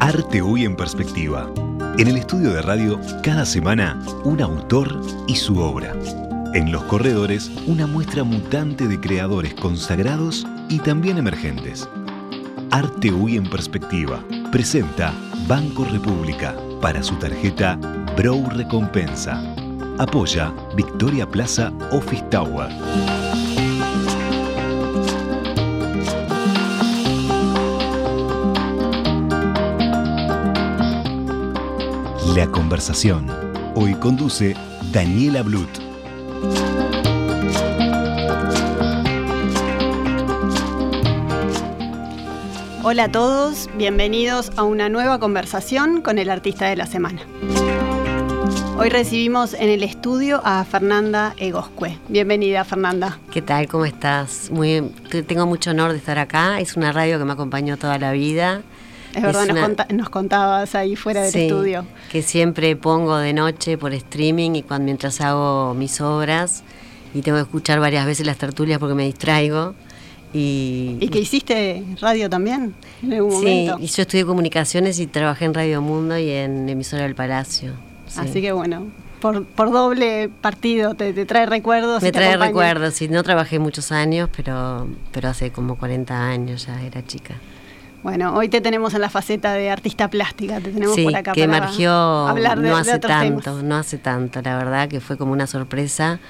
Arte Hoy en Perspectiva. En el estudio de radio, cada semana, un autor y su obra. En los corredores, una muestra mutante de creadores consagrados y también emergentes. Arte Hoy en Perspectiva presenta Banco República para su tarjeta Brow Recompensa. Apoya Victoria Plaza Office Tower. La conversación. Hoy conduce Daniela Blut. Hola a todos, bienvenidos a una nueva conversación con el artista de la semana. Hoy recibimos en el estudio a Fernanda Egoscue. Bienvenida, Fernanda. ¿Qué tal? ¿Cómo estás? Muy, tengo mucho honor de estar acá. Es una radio que me acompañó toda la vida. Es verdad, nos, contabas ahí fuera del estudio. Que siempre pongo de noche por streaming y cuando mientras hago mis obras y tengo que escuchar varias veces las tertulias porque me distraigo. Y, ¿Y que hiciste radio también en algún momento? Sí, yo estudié comunicaciones y trabajé en Radio Mundo y en Emisora del Palacio. Así que bueno, por, por doble partido te, trae recuerdos. Me trae recuerdos, y no trabajé muchos años, pero, pero hace como 40 años ya era chica. Bueno, hoy te tenemos en la faceta de artista plástica, te tenemos por acá que emergió hablar de, no hace tanto, no hace tanto, la verdad que fue como una sorpresa,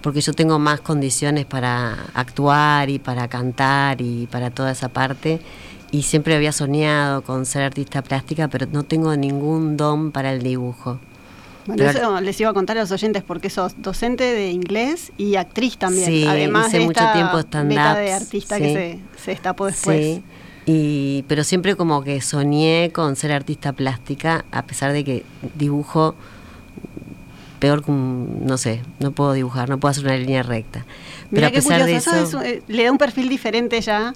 porque yo tengo más condiciones para actuar y para cantar y para toda esa parte, y siempre había soñado con ser artista plástica, pero no tengo ningún don para el dibujo. Bueno, eso les iba a contar a los oyentes porque sos docente de inglés y actriz también. Sí, además hice de mucho tiempo stand de artista que se, se destapó después. Sí. Y, pero siempre como que soñé con ser artista plástica, a pesar de que dibujo peor que un, no sé, no puedo dibujar, no puedo hacer una línea recta. Pero a pesar de eso, eh, le da un perfil diferente ya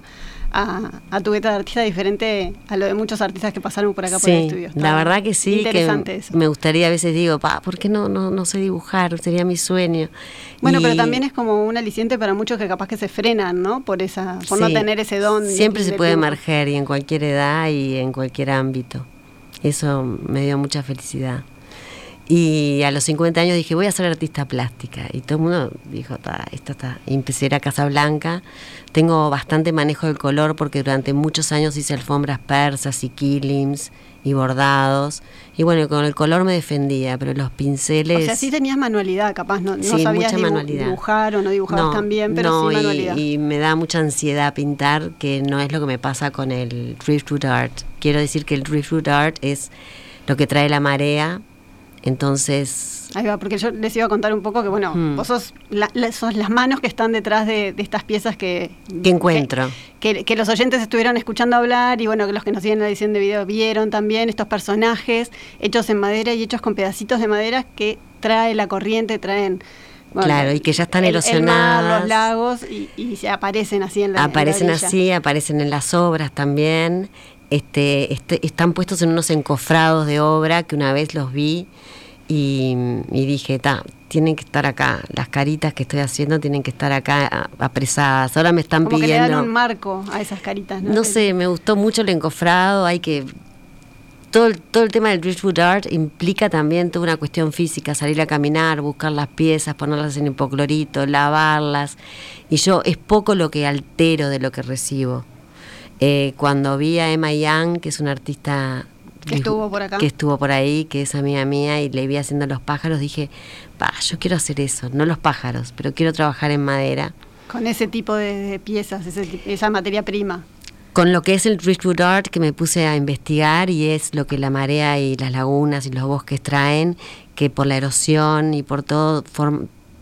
a, tu beta de artista diferente a lo de muchos artistas que pasaron por acá por el estudio. la verdad que sí, que me gustaría, a veces digo, pa, ¿por qué no, no, no sé dibujar? Sería mi sueño. Bueno, pero también es como un aliciente para muchos que capaz que se frenan, ¿no? Por esa, por no tener ese don. Siempre se puede emerger y en cualquier edad y en cualquier ámbito. Eso me dio mucha felicidad. Y a los 50 años dije, voy a ser artista plástica. Y todo el mundo dijo, esto está. Y empecé a ir a Casablanca. Tengo bastante manejo del color porque durante muchos años hice alfombras persas y killings y bordados. Y bueno, con el color me defendía, pero los pinceles. O sea, sí tenías manualidad, capaz, no, no sabías dibujar o no dibujabas tan bien, pero sí manualidad. Y, y, me da mucha ansiedad pintar, que no es lo que me pasa con el driftwood art. Quiero decir que el driftwood art es lo que trae la marea entonces... Ahí va, porque yo les iba a contar un poco que, bueno, hmm. vos sos, las manos que están detrás de, estas piezas que... Que encuentro. Que, los oyentes estuvieron escuchando hablar y, bueno, que los que nos siguen en la edición de video vieron también estos personajes hechos en madera y hechos con pedacitos de madera que trae la corriente, traen... claro, y que ya están erosionados. los lagos y, se aparecen así en la Aparecen así, aparecen en las obras también. Este, este, están puestos en unos encofrados de obra que una vez los vi y, dije, ta, tienen que estar acá, las caritas que estoy haciendo tienen que estar acá apresadas. Ahora me están pidiendo. Que le dan un marco a esas caritas, ¿no? No sé, me gustó mucho el encofrado, hay que. Todo el, todo el tema del driftwood art implica también toda una cuestión física, salir a caminar, buscar las piezas, ponerlas en hipoclorito, lavarlas. Y yo es poco lo que altero de lo que recibo. Eh, cuando vi a Emma Young, que es una artista que estuvo por acá. Que estuvo por ahí, que es amiga mía, y le vi haciendo los pájaros, dije, pa, yo quiero hacer eso, no los pájaros, pero quiero trabajar en madera. Con ese tipo de, piezas, esa materia prima. Con lo que es el driftwood art que me puse a investigar y es lo que la marea y las lagunas y los bosques traen, que por la erosión y por todo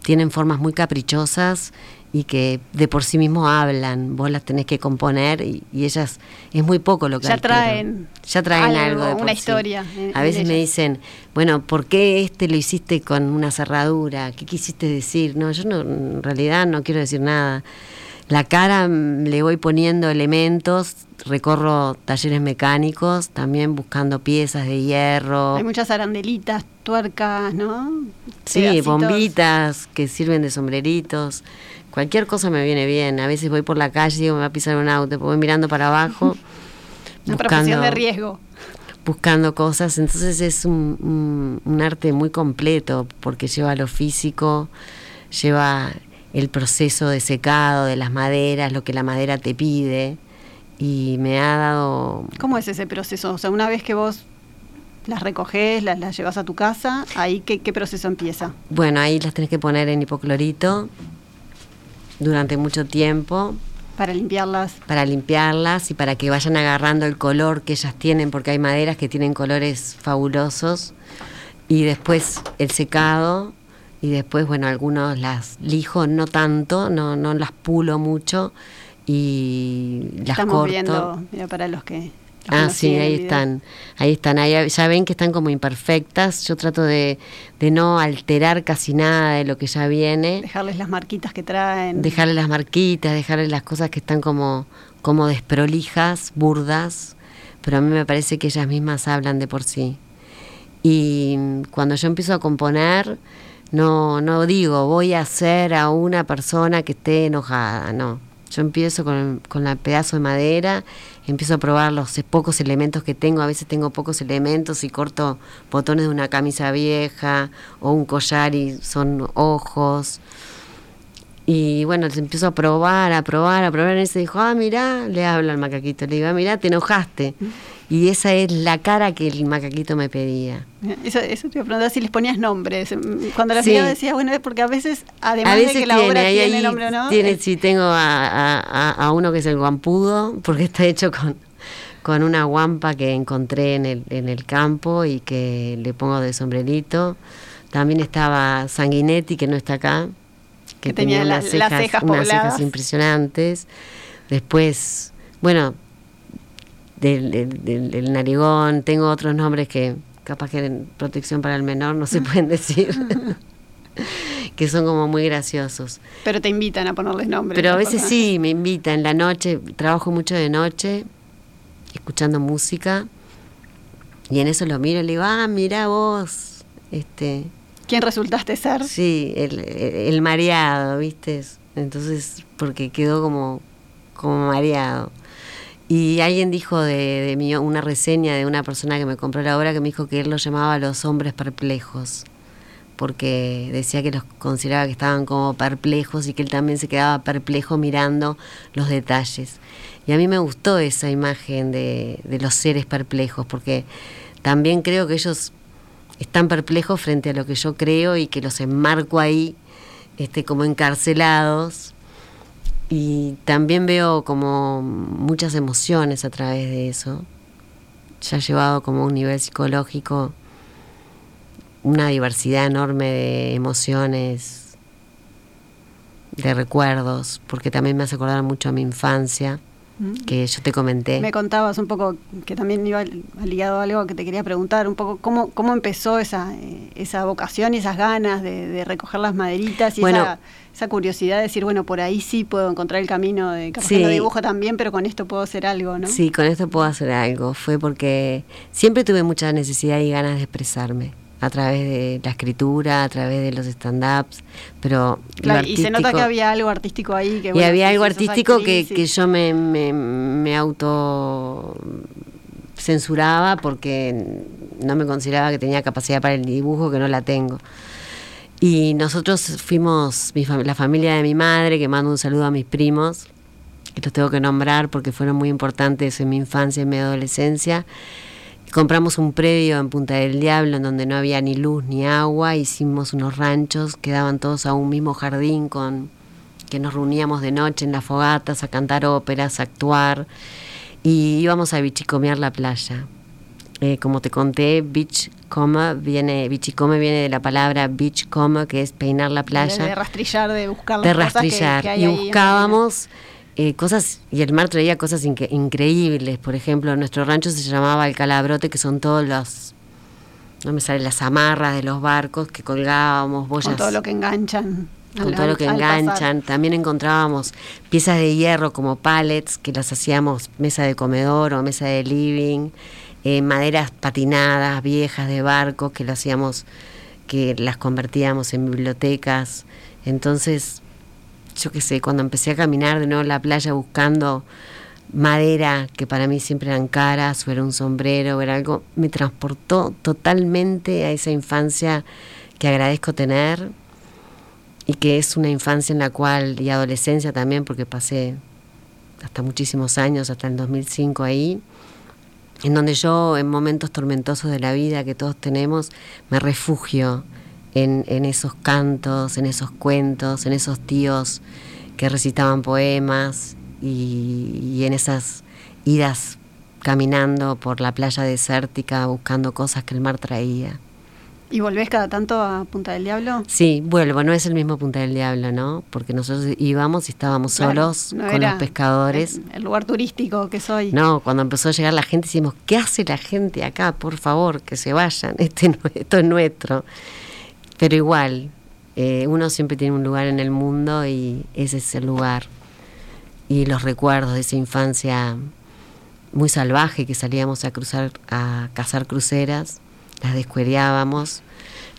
tienen formas muy caprichosas y que de por sí mismo hablan, vos las tenés que componer y, ellas es muy poco lo que ya traen ya traen algo, una historia. a veces me dicen, bueno, ¿por qué este lo hiciste con una cerradura? ¿Qué quisiste decir? No, yo no, en realidad no quiero decir nada. La cara mm, le voy poniendo elementos, recorro talleres mecánicos, también buscando piezas de hierro. Hay muchas arandelitas, tuercas, ¿no? Sí, bombitas que sirven de sombreritos cualquier cosa me viene bien. A veces voy por la calle y digo, me va a pisar un auto, voy mirando para abajo. Una profesión de riesgo. buscando cosas. Entonces es un, un, arte muy completo porque lleva lo físico, lleva el proceso de secado de las maderas, lo que la madera te pide. Y me ha dado... ¿Cómo es ese proceso? O sea, una vez que vos las recoges, las, las llevas a tu casa, ahí ¿qué, qué proceso empieza? Bueno, ahí las tenés que poner en hipoclorito durante mucho tiempo para limpiarlas. Para limpiarlas y para que vayan agarrando el color que ellas tienen, porque hay maderas que tienen colores fabulosos. Y después el secado, y después, bueno, algunos las lijo, no tanto, no, no las pulo mucho, y las Estamos corto. viendo, mira, para los que Ah, sí, ahí están, ahí están, ahí ya ven que están como imperfectas, yo trato de, de, no alterar casi nada de lo que ya viene. Dejarles las marquitas que traen. Dejarles las marquitas, dejarles las cosas que están como, como desprolijas, burdas, pero a mí me parece que ellas mismas hablan de por sí. Y cuando yo empiezo a componer, no, no digo voy a hacer a una persona que esté enojada, no. Yo empiezo con, con el pedazo de madera empiezo a probar los pocos elementos que tengo, a veces tengo pocos elementos y corto botones de una camisa vieja o un collar y son ojos. Y bueno, empiezo a probar, a probar, a probar. Y se dijo, ah, mirá, le habla al macaquito. Le digo, ah, mirá, te enojaste. Y esa es la cara que el macaquito me pedía. Eso, eso te iba a preguntar si les ponías nombres. Cuando la sí. decía, bueno, es porque a veces, además a veces de que la tiene, obra ahí, tiene nombre o no. Tiene, sí, tengo a, a, a, uno que es el guampudo, porque está hecho con, con una guampa que encontré en el, en el campo y que le pongo de sombrerito. También estaba Sanguinetti, que no está acá, que, que tenía, tenía la, unas, cejas, las cejas unas cejas impresionantes. Después, bueno, del, del, del, del, narigón, tengo otros nombres que capaz que en protección para el menor no se pueden decir. que son como muy graciosos. Pero te invitan a ponerles nombres. Pero a veces sí, me invitan. La noche, trabajo mucho de noche, escuchando música, y en eso lo miro y le digo, ah, mira vos, este... ¿Quién resultaste ser? Sí, el, el, mareado, ¿viste? Entonces, porque quedó como, como mareado. Y alguien dijo de, de mí, una reseña de una persona que me compró la obra que me dijo que él lo llamaba los hombres perplejos, porque decía que los consideraba que estaban como perplejos y que él también se quedaba perplejo mirando los detalles. Y a mí me gustó esa imagen de, de los seres perplejos, porque también creo que ellos están perplejos frente a lo que yo creo y que los enmarco ahí este, como encarcelados y también veo como muchas emociones a través de eso. Ya llevado como un nivel psicológico una diversidad enorme de emociones, de recuerdos, porque también me hace acordar mucho a mi infancia, que yo te comenté. Me contabas un poco que también iba ligado a algo que te quería preguntar, un poco cómo, cómo empezó esa, esa vocación y esas ganas de, de recoger las maderitas y bueno, esa, esa, curiosidad de decir, bueno, por ahí sí puedo encontrar el camino de capaz sí. que lo dibujo también, pero con esto puedo hacer algo, ¿no? Sí, con esto puedo hacer algo. Fue porque siempre tuve mucha necesidad y ganas de expresarme a través de la escritura, a través de los stand-ups, pero... Claro, y se nota que había algo artístico ahí. Que, y bueno, había algo artístico actriz, que, y- que yo me, me, me auto censuraba porque no me consideraba que tenía capacidad para el dibujo, que no la tengo. Y nosotros fuimos, mi fam- la familia de mi madre, que mando un saludo a mis primos, que los tengo que nombrar porque fueron muy importantes en mi infancia y en mi adolescencia. Compramos un predio en Punta del Diablo en donde no había ni luz ni agua, hicimos unos ranchos que daban todos a un mismo jardín con que nos reuníamos de noche en las fogatas a cantar óperas, a actuar y íbamos a bichicomear la playa. Eh, como te conté, beachcoma viene, bichicome viene de la palabra beachcoma, que es peinar la playa. De, rastrillar, de buscar las de cosas que- rastrillar. que hay y ahí buscábamos eh, cosas y el mar traía cosas inque- increíbles por ejemplo nuestro rancho se llamaba el calabrote que son todos los no me salen las amarras de los barcos que colgábamos boyas con todo lo que enganchan. con al- todo lo que enganchan. También encontrábamos piezas de hierro como pallets, que las hacíamos mesa de comedor o mesa de living, eh, maderas patinadas, viejas de barco, que lo hacíamos, que las convertíamos en bibliotecas. Entonces, yo qué sé, cuando empecé a caminar de nuevo en la playa buscando madera que para mí siempre eran caras, o era un sombrero, o era algo, me transportó totalmente a esa infancia que agradezco tener y que es una infancia en la cual, y adolescencia también, porque pasé hasta muchísimos años, hasta el 2005 ahí, en donde yo en momentos tormentosos de la vida que todos tenemos, me refugio en, esos cantos, en esos cuentos, en esos tíos que recitaban poemas y, en esas idas caminando por la playa desértica buscando cosas que el mar traía. ¿Y volvés cada tanto a Punta del Diablo? Sí, vuelvo, no es el mismo Punta del Diablo, ¿no? Porque nosotros íbamos y estábamos solos con los pescadores. El, lugar turístico que soy. No, cuando empezó a llegar la gente decimos, ¿qué hace la gente acá? Por favor, que se vayan, este, esto es nuestro. Pero igual, eh, uno siempre tiene un lugar en el mundo y ese es el lugar. Y los recuerdos de esa infancia muy salvaje que salíamos a cruzar, a cazar cruceras, las descuereábamos,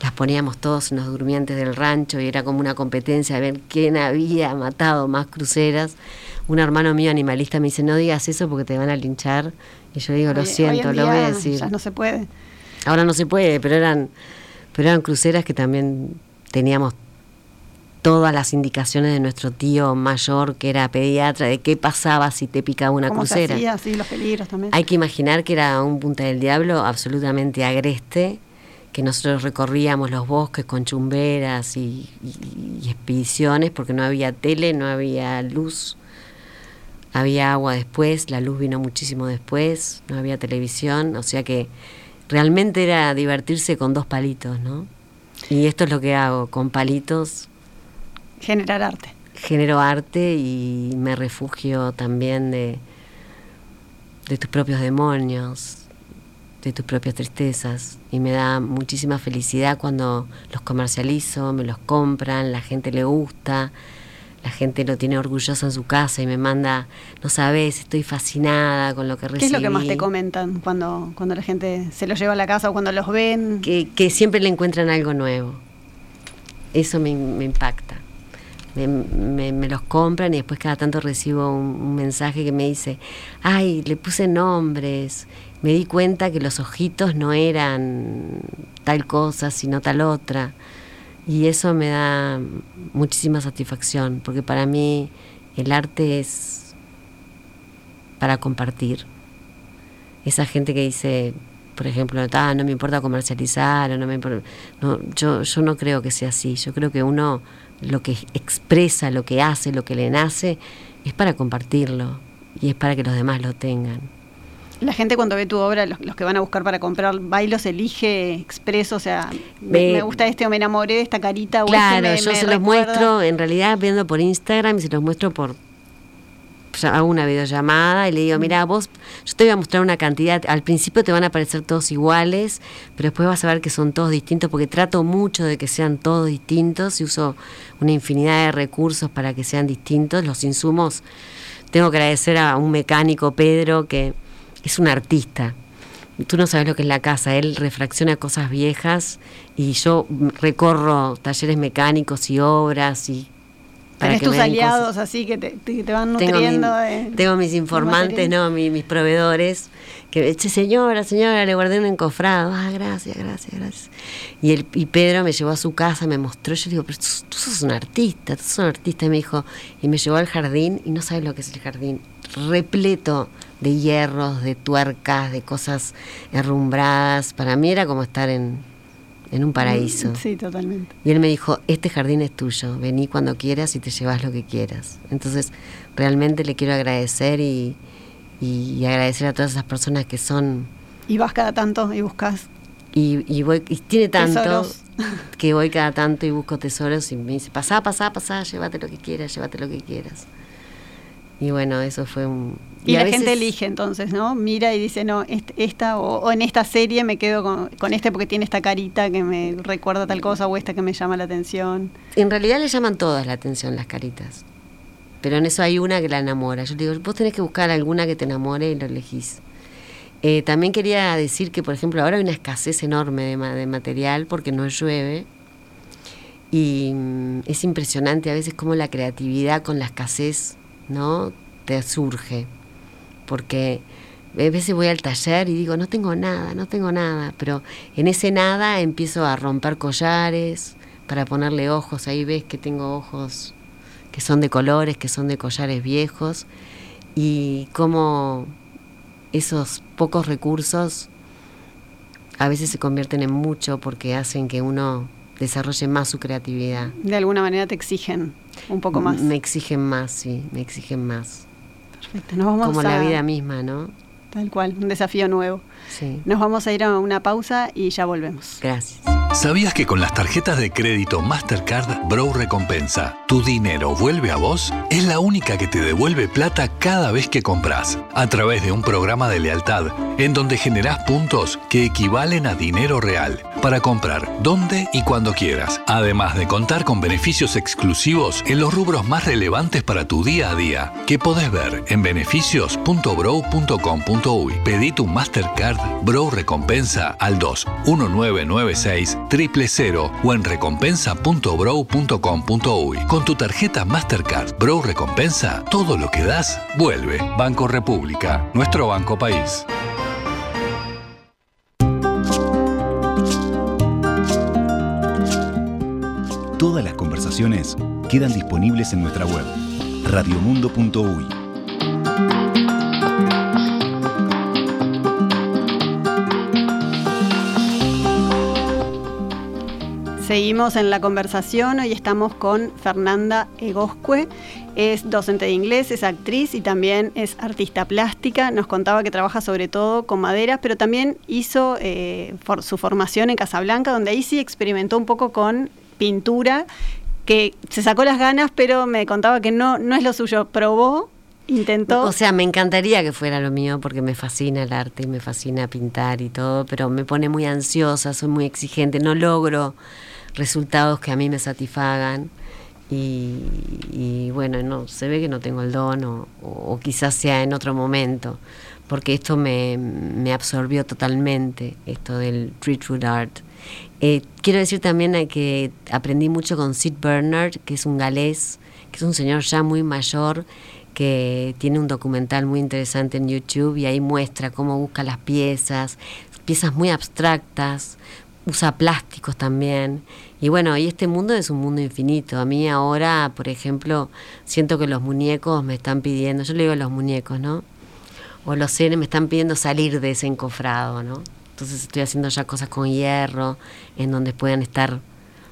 las poníamos todos en los durmientes del rancho y era como una competencia a ver quién había matado más cruceras. Un hermano mío animalista me dice, no digas eso porque te van a linchar. Y yo digo, lo siento, lo voy a decir. Ya no se puede. Ahora no se puede, pero eran pero eran cruceras que también teníamos todas las indicaciones de nuestro tío mayor, que era pediatra, de qué pasaba si te picaba una crucera. los peligros también. Hay que imaginar que era un Punta del Diablo absolutamente agreste, que nosotros recorríamos los bosques con chumberas y, y expediciones, porque no había tele, no había luz, había agua después, la luz vino muchísimo después, no había televisión, o sea que realmente era divertirse con dos palitos, ¿no? Y esto es lo que hago, con palitos. Generar arte. Genero arte y me refugio también de, de tus propios demonios, de tus propias tristezas. Y me da muchísima felicidad cuando los comercializo, me los compran, la gente le gusta la gente lo tiene orgulloso en su casa y me manda, no sabes, estoy fascinada con lo que recibí. ¿Qué es lo que más te comentan cuando, cuando la gente se los lleva a la casa o cuando los ven? Que, que siempre le encuentran algo nuevo. Eso me, impacta. Me, me, los compran y después cada tanto recibo un, mensaje que me dice, ay, le puse nombres, me di cuenta que los ojitos no eran tal cosa, sino tal otra. Y eso me da muchísima satisfacción, porque para mí el arte es para compartir. Esa gente que dice, por ejemplo, ah, no me importa comercializar, o no me No, yo, yo no creo que sea así. Yo creo que uno lo que expresa, lo que hace, lo que le nace, es para compartirlo y es para que los demás lo tengan. La gente cuando ve tu obra, los, que van a buscar para comprar, bailos elige expreso, o sea, me, gusta este o me enamoré de esta carita. Este claro, yo se los muestro, en realidad viendo por Instagram y se los muestro por hago una videollamada y le digo, mira, vos, yo te voy a mostrar una cantidad, al principio te van a parecer todos iguales, pero después vas a ver que son todos distintos, porque trato mucho de que sean todos distintos y uso una infinidad de recursos para que sean distintos. Los insumos, tengo que agradecer a un mecánico, Pedro, que es un artista. Tú no sabes lo que es la casa, él refracciona cosas viejas y yo recorro talleres mecánicos y obras y para tus aliados así que te, van nutriendo. Tengo, mis informantes, no, mis, proveedores. Que, señora, señora, le guardé un encofrado. Ah, gracias, gracias, gracias. Y, el, y Pedro me llevó a su casa, me mostró. Yo digo, pero tú, sos un artista, tú sos un artista. Y me dijo, y me llevó al jardín y no sabes lo que es el jardín. Repleto de hierros, de tuercas, de cosas herrumbradas. Para mí era como estar en, en un paraíso. Sí, totalmente. Y él me dijo, este jardín es tuyo, vení cuando quieras y te llevas lo que quieras. Entonces, realmente le quiero agradecer y, y, agradecer a todas esas personas que son... Y vas cada tanto y buscas. Y, y voy, y tiene tanto que voy cada tanto y busco tesoros y me dice, pasá, pasá, pasá, llévate lo que quieras, llévate lo que quieras. Y bueno, eso fue un... Y, la gente elige entonces, ¿no? Mira y dice, no, esta o, en esta serie me quedo con, este porque tiene esta carita que me recuerda tal cosa o esta que me llama la atención. En realidad le llaman todas la atención las caritas. Pero en eso hay una que la enamora. Yo digo, vos tenés que buscar alguna que te enamore y lo elegís. Eh, también quería decir que, por ejemplo, ahora hay una escasez enorme de, de material porque no llueve. Y mm, es impresionante a veces cómo la creatividad con la escasez ¿no? Te surge. Porque a veces voy al taller y digo, no tengo nada, no tengo nada, pero en ese nada empiezo a romper collares para ponerle ojos, ahí ves que tengo ojos que son de colores, que son de collares viejos, y cómo esos pocos recursos a veces se convierten en mucho porque hacen que uno desarrolle más su creatividad. De alguna manera te exigen un poco más. Me exigen más, sí, me exigen más. Perfecto, nos vamos Como a... la vida misma, ¿no? Tal cual, un desafío nuevo. Sí. Nos vamos a ir a una pausa y ya volvemos. Gracias. ¿Sabías que con las tarjetas de crédito Mastercard Bro Recompensa, tu dinero vuelve a vos? Es la única que te devuelve plata cada vez que compras, a través de un programa de lealtad, en donde generás puntos que equivalen a dinero real, para comprar donde y cuando quieras, además de contar con beneficios exclusivos en los rubros más relevantes para tu día a día, que podés ver en beneficios.bro.com.uy. Pedí tu Mastercard Bro Recompensa al 2 1996 000 o en recompensa.bro.com.uy. Con tu tarjeta Mastercard Bro Recompensa, todo lo que das vuelve. Banco República, nuestro banco país. Todas las conversaciones quedan disponibles en nuestra web, radiomundo.uy. Seguimos en la conversación, hoy estamos con Fernanda Egoscue, es docente de inglés, es actriz y también es artista plástica, nos contaba que trabaja sobre todo con maderas, pero también hizo eh, su formación en Casablanca, donde ahí sí experimentó un poco con pintura, que se sacó las ganas, pero me contaba que no, no es lo suyo, probó intentó. O sea, me encantaría que fuera lo mío porque me fascina el arte y me fascina pintar y todo, pero me pone muy ansiosa, soy muy exigente, no logro resultados que a mí me satisfagan. Y, bueno, no se ve que no tengo el don o, quizás sea en otro momento, porque esto me, me absorbió totalmente, esto del street food art. Eh, quiero decir también que aprendí mucho con Sid Bernard, que es un galés, que es un señor ya muy mayor, que tiene un documental muy interesante en YouTube y ahí muestra cómo busca las piezas, piezas muy abstractas, usa plásticos también. Y bueno, y este mundo es un mundo infinito. A mí ahora, por ejemplo, siento que los muñecos me están pidiendo, yo le digo a los muñecos, ¿no? O los seres me están pidiendo salir de ese encofrado, ¿no? Entonces estoy haciendo ya cosas con hierro, en donde puedan estar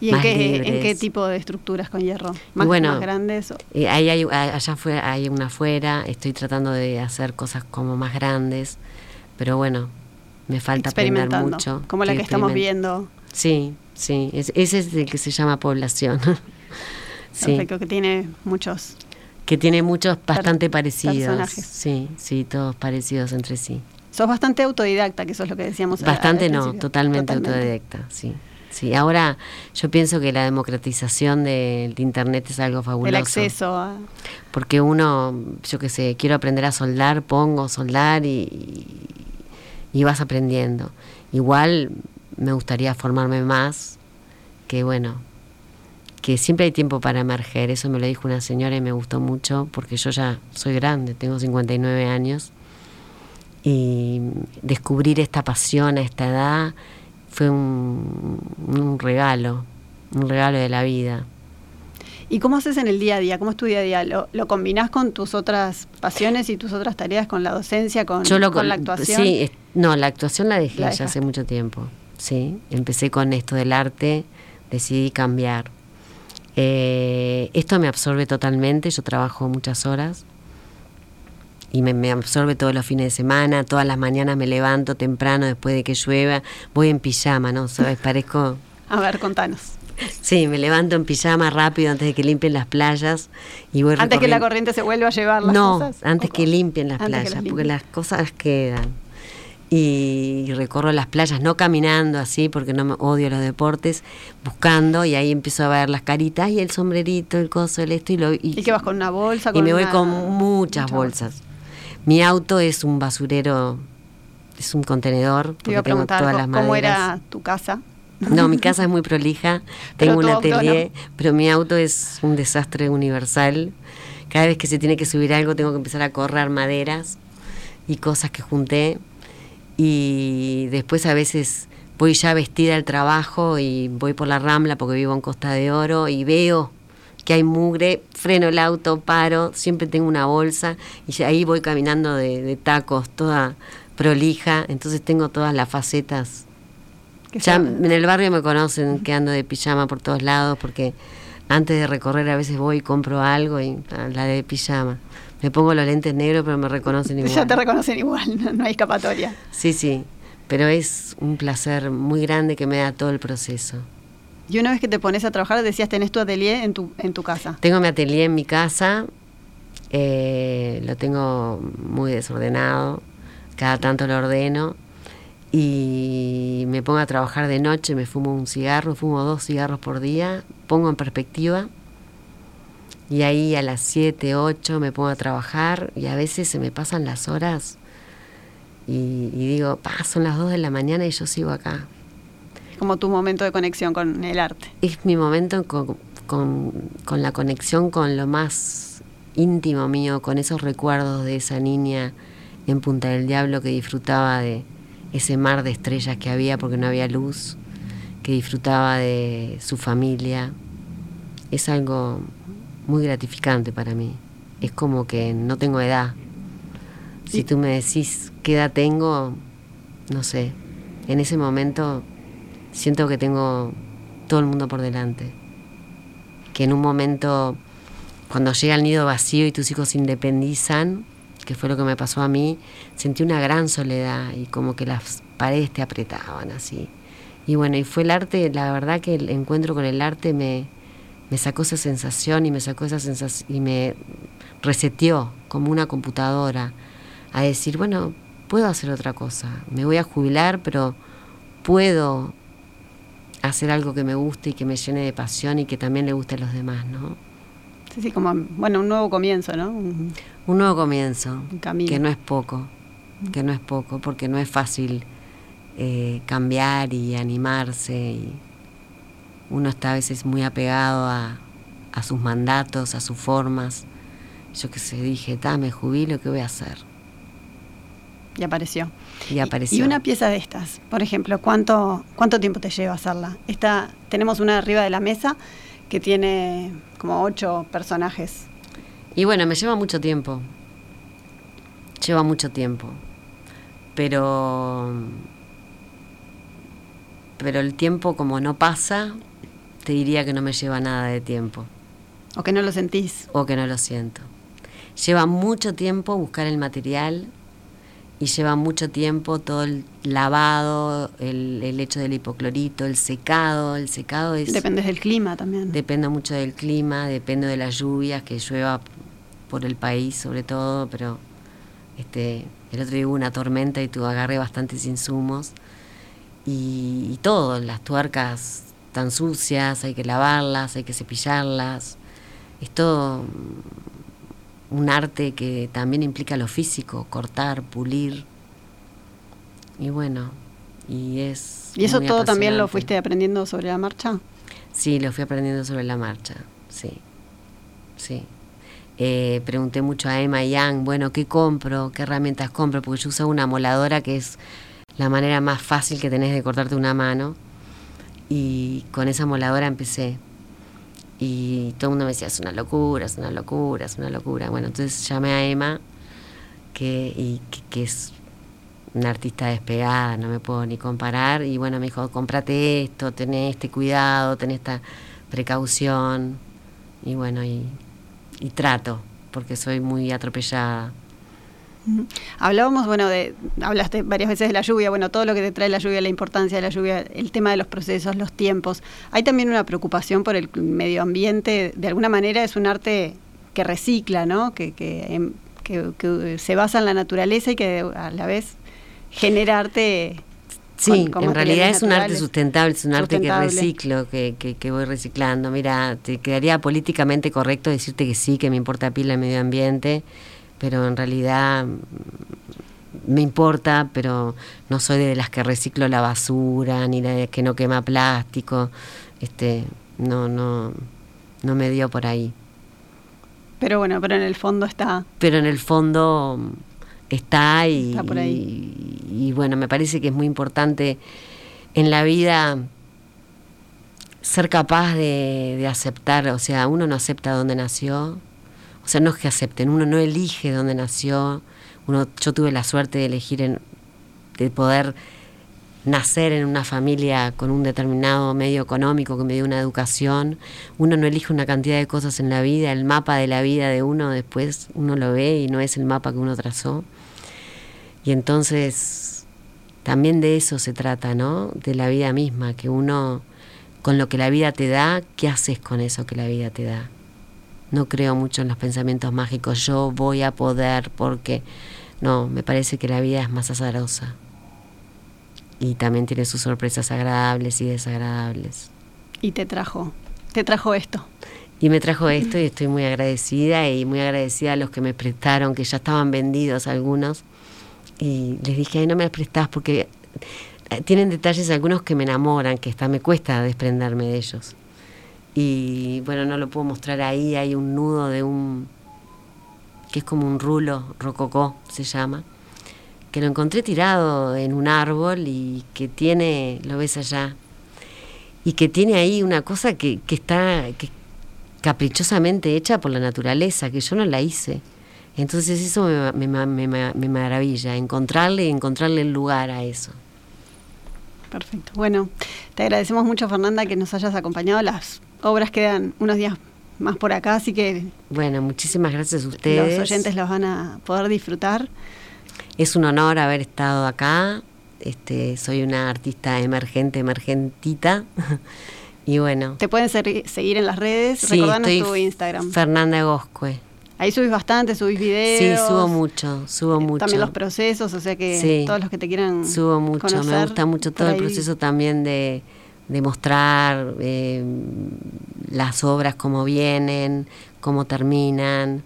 ¿Y en qué, en qué, tipo de estructuras con hierro? ¿Más, bueno, más grandes? O? Eh, ahí hay, allá fue, hay una afuera, estoy tratando de hacer cosas como más grandes, pero bueno, me falta aprender mucho. Como la que estamos viendo. Sí, sí, es, ese es el que se llama población. sí. Perfecto, que tiene muchos... Que tiene muchos bastante parecidos. Personajes. Sí, sí, todos parecidos entre sí. Sos bastante autodidacta, que eso es lo que decíamos. Bastante no, totalmente, Totalmente. autodidacta, sí. Sí, ahora yo pienso que la democratización del Internet es algo fabuloso. El acceso a... Porque uno, yo qué sé, quiero aprender a soldar, pongo soldar y, y vas aprendiendo. Igual me gustaría formarme más, que bueno, que siempre hay tiempo para emerger. Eso me lo dijo una señora y me gustó mucho porque yo ya soy grande, tengo 59 años. Y descubrir esta pasión a esta edad fue un, un regalo, un regalo de la vida. ¿Y cómo haces en el día a día? ¿Cómo es tu día a día? ¿Lo, lo combinás con tus otras pasiones y tus otras tareas, con la docencia, con, Yo lo con la actuación? Sí, no, la actuación la dejé La ya hace mucho tiempo. Sí, empecé con esto del arte, decidí cambiar. Eh, esto me absorbe totalmente, yo trabajo muchas horas y me, me absorbe todos los fines de semana, todas las mañanas me levanto temprano después de que llueva, voy en pijama, ¿no? ¿Sabes? Parezco... A ver, contanos. Sí, me levanto en pijama rápido antes de que limpien las playas y voy Antes que la corriente se vuelva a llevar las no, cosas. antes ¿o que limpien las Antes playas, las porque las cosas quedan. Y recorro las playas, no caminando así, porque no me odio los deportes, buscando, y ahí empiezo a ver las caritas y el sombrerito, el coso, el esto, y lo. Y, ¿Y qué vas con una bolsa? y me voy con muchas mucha bolsas. Mi auto es un basurero, es un contenedor, Te iba porque a tengo todas las cómo maderas. era tu casa. No, mi casa es muy prolija, tengo un no. atelier, pero mi auto es un desastre universal. Cada vez que se tiene que subir algo tengo que empezar a correr maderas. y cosas que junté. Y después a veces voy ya vestida al trabajo y voy por la rambla porque vivo en Costa de Oro y veo que hay mugre, freno el auto, paro, siempre tengo una bolsa y ahí voy caminando de, tacos, toda prolija, entonces tengo todas las facetas. Ya en el barrio me conocen que ando de pijama por todos lados porque antes de recorrer a veces voy y compro algo y ah, la de pijama. Me pongo los lentes negros pero me reconocen igual. Ya te reconocen igual, no hay escapatoria. Sí, sí, pero es un placer muy grande que me da todo el proceso. Y una vez que te pones a trabajar, decías, tenés tu atelier en tu, en tu casa. Tengo mi atelier en mi casa, eh, lo tengo muy desordenado, cada tanto lo ordeno y me pongo a trabajar de noche, me fumo un cigarro, fumo dos cigarros por día, pongo en perspectiva y ahí a las 7, 8 me pongo a trabajar y a veces se me pasan las horas y, digo, pa, son las 2 de la mañana y yo sigo acá como tu momento de conexión con el arte. Es mi momento con, con, la conexión con lo más íntimo mío, con esos recuerdos de esa niña en Punta del Diablo que disfrutaba de ese mar de estrellas que había porque no había luz, que disfrutaba de su familia. Es algo muy gratificante para mí. Es como que no tengo edad. Si tú me decís qué edad tengo, no sé, en ese momento siento que tengo todo el mundo por delante. Que en un momento, cuando llega el nido vacío y tus hijos se independizan, que fue lo que me pasó a mí, sentí una gran soledad y como que las paredes te apretaban así. Y bueno, y fue el arte, la verdad que el encuentro con el arte me, me sacó esa sensación y me sacó esa sensación y me reseteó como una computadora a decir, bueno, puedo hacer otra cosa, me voy a jubilar, pero puedo hacer algo que me guste y que me llene de pasión y que también le guste a los demás, ¿no? Sí, sí, como, bueno, un nuevo comienzo, ¿no? Un, nuevo comienzo, un camino. que no es poco, que no es poco, porque no es fácil eh, cambiar y animarse. Y uno está a veces muy apegado a, a sus mandatos, a sus formas. Yo que sé, dije, me jubilo, ¿qué voy a hacer? Y apareció. Y apareció. Y una pieza de estas, por ejemplo, ¿cuánto, cuánto tiempo te lleva hacerla? Esta, tenemos una arriba de la mesa que tiene como ocho personajes. Y bueno, me lleva mucho tiempo. Lleva mucho tiempo. Pero. Pero el tiempo, como no pasa, te diría que no me lleva nada de tiempo. O que no lo sentís. O que no lo siento. Lleva mucho tiempo buscar el material, y lleva mucho tiempo todo el lavado, el, el, hecho del hipoclorito, el secado. El secado es. Depende del clima también. Depende mucho del clima, depende de las lluvias, que llueva por el país sobre todo, pero este el otro día hubo una tormenta y tú agarré bastantes insumos y, y todo, las tuercas tan sucias, hay que lavarlas, hay que cepillarlas. Es todo un arte que también implica lo físico, cortar, pulir. Y bueno, y es... ¿Y eso todo también lo fuiste aprendiendo sobre la marcha? Sí, lo fui aprendiendo sobre la marcha, sí. Sí. Eh, pregunté mucho a Emma y Yang, bueno, ¿qué compro? ¿Qué herramientas compro? Porque yo uso una moladora que es la manera más fácil que tenés de cortarte una mano. Y con esa moladora empecé y todo el mundo me decía, es una locura, es una locura, es una locura. Bueno, entonces llamé a Emma, que, y, que, es una artista despegada, no me puedo ni comparar. Y bueno, me dijo, cómprate esto, tenés este cuidado, tenés esta precaución. Y bueno, y, y trato, porque soy muy atropellada. Hablábamos, bueno, de, hablaste varias veces de la lluvia, bueno, todo lo que te trae la lluvia, la importancia de la lluvia, el tema de los procesos, los tiempos. Hay también una preocupación por el medio ambiente, de alguna manera es un arte que recicla, ¿no? Que, que, em, se basa en la naturaleza y que a la vez genera arte. Sí, en realidad es un arte sustentable, es un arte que reciclo, que, que, voy reciclando. Mira, te quedaría políticamente correcto decirte que sí, que me importa pila el medio ambiente pero en realidad me importa, pero no soy de las que reciclo la basura, ni de que no quema plástico, este, no, no, no me dio por ahí. Pero bueno, pero en el fondo está. Pero en el fondo está y, Está por y- y bueno, me parece que es muy importante en la vida ser capaz de, de aceptar, o sea, uno no acepta dónde nació, o sea, no es que acepten, uno no elige dónde nació, uno, yo tuve la suerte de elegir, en, de poder nacer en una familia con un determinado medio económico que me dio una educación, uno no elige una cantidad de cosas en la vida, el mapa de la vida de uno después uno lo ve y no es el mapa que uno trazó. Y entonces también de eso se trata, ¿no? De la vida misma, que uno, con lo que la vida te da, ¿qué haces con eso que la vida te da? No creo mucho en los pensamientos mágicos, yo voy a poder porque... No, me parece que la vida es más azarosa. Y también tiene sus sorpresas agradables y desagradables. Y te trajo, te trajo esto. Y me trajo esto y estoy muy agradecida y muy agradecida a los que me prestaron, que ya estaban vendidos algunos. Y les dije, ay, no me las prestás porque eh, tienen detalles algunos que me enamoran, que hasta me cuesta desprenderme de ellos. Y bueno, no lo puedo mostrar ahí, hay un nudo de un, que es como un rulo, rococó se llama, que lo encontré tirado en un árbol y que tiene, lo ves allá, y que tiene ahí una cosa que, que está que caprichosamente hecha por la naturaleza, que yo no la hice. Entonces eso me, me, me, me maravilla, encontrarle y encontrarle el lugar a eso. Perfecto. Bueno, te agradecemos mucho, Fernanda, que nos hayas acompañado. Las obras quedan unos días más por acá, así que Bueno, muchísimas gracias a ustedes. los oyentes los van a poder disfrutar. Es un honor haber estado acá. Este, soy una artista emergente, emergentita. y bueno. Te pueden seguir en las redes. sí, Recordanos estoy tu Instagram. Fernanda Goscue. Ahí subís bastante, subís videos. Sí, subo mucho, subo mucho. También los procesos, o sea que Sí. todos los que te quieran Subo mucho, me gusta mucho todo el proceso también de, de mostrar eh, las obras, cómo vienen, cómo terminan.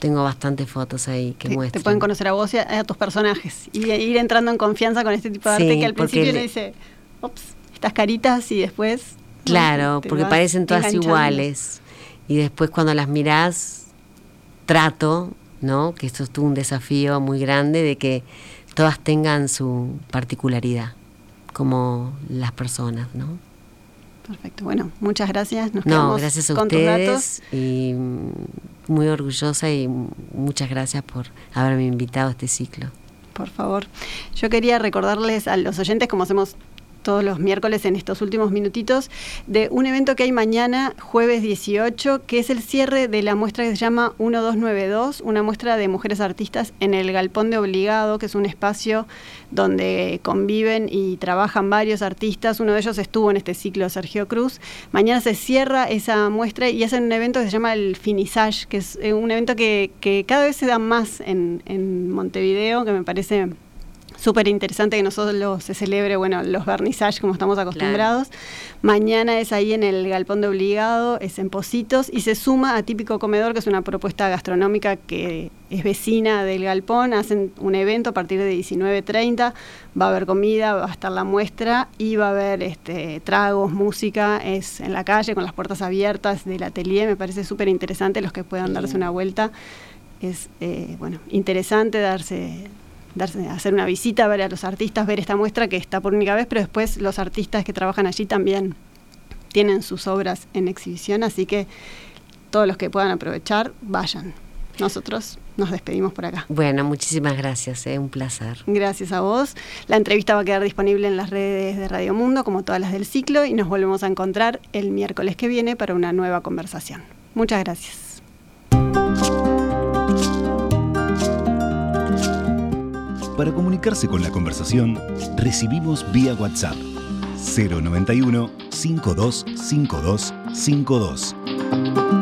Tengo bastantes fotos ahí que Te, te muestran. pueden conocer a vos y a, a tus personajes y ir entrando en confianza con este tipo de Sí, arte que al principio uno le- dice, ops, estas caritas y después... Claro, porque parecen todas iguales. Y después cuando las mirás, trato, ¿no? Que esto es un desafío muy grande de que todas tengan su particularidad, como las personas, ¿no? Perfecto, bueno, muchas gracias. Nos No, gracias a con ustedes y muy orgullosa y muchas gracias por haberme invitado a este ciclo. Por favor. Yo quería recordarles a los oyentes, como hacemos todos los miércoles en estos últimos minutitos, de un evento que hay mañana, jueves 18, que es el cierre de la muestra que se llama 1292, una muestra de mujeres artistas en el Galpón de Obligado, que es un espacio donde conviven y trabajan varios artistas. Uno de ellos estuvo en este ciclo, Sergio Cruz. Mañana se cierra esa muestra y hacen un evento que se llama el Finissage, que es eh, un evento que, cada vez se da más en Montevideo, que me parece súper interesante que nosotros se celebre, bueno, los vernisajes como estamos acostumbrados. Mañana es ahí en el Galpón de Obligado, es en Positos, y se suma a Típico Comedor, que es una propuesta gastronómica que es vecina del Galpón. Hacen un evento a partir de 19.30, va a haber comida, va a estar la muestra y va a haber este, tragos, música, es en la calle con las puertas abiertas del atelier. Me parece súper interesante los que puedan darse una vuelta. Es, eh, bueno, interesante darse darse, hacer una visita, ver a los artistas, ver esta muestra que está por única vez, pero después los artistas que trabajan allí también tienen sus obras en exhibición, así que todos los que puedan aprovechar, vayan. Nosotros nos despedimos por acá. Bueno, muchísimas gracias, es un placer. Gracias a vos. La entrevista va a quedar disponible en las redes de Radio Mundo, como todas las del ciclo, y nos volvemos a encontrar el miércoles que viene para una nueva conversación. Muchas gracias. Para comunicarse con la conversación, recibimos vía WhatsApp 091 525252.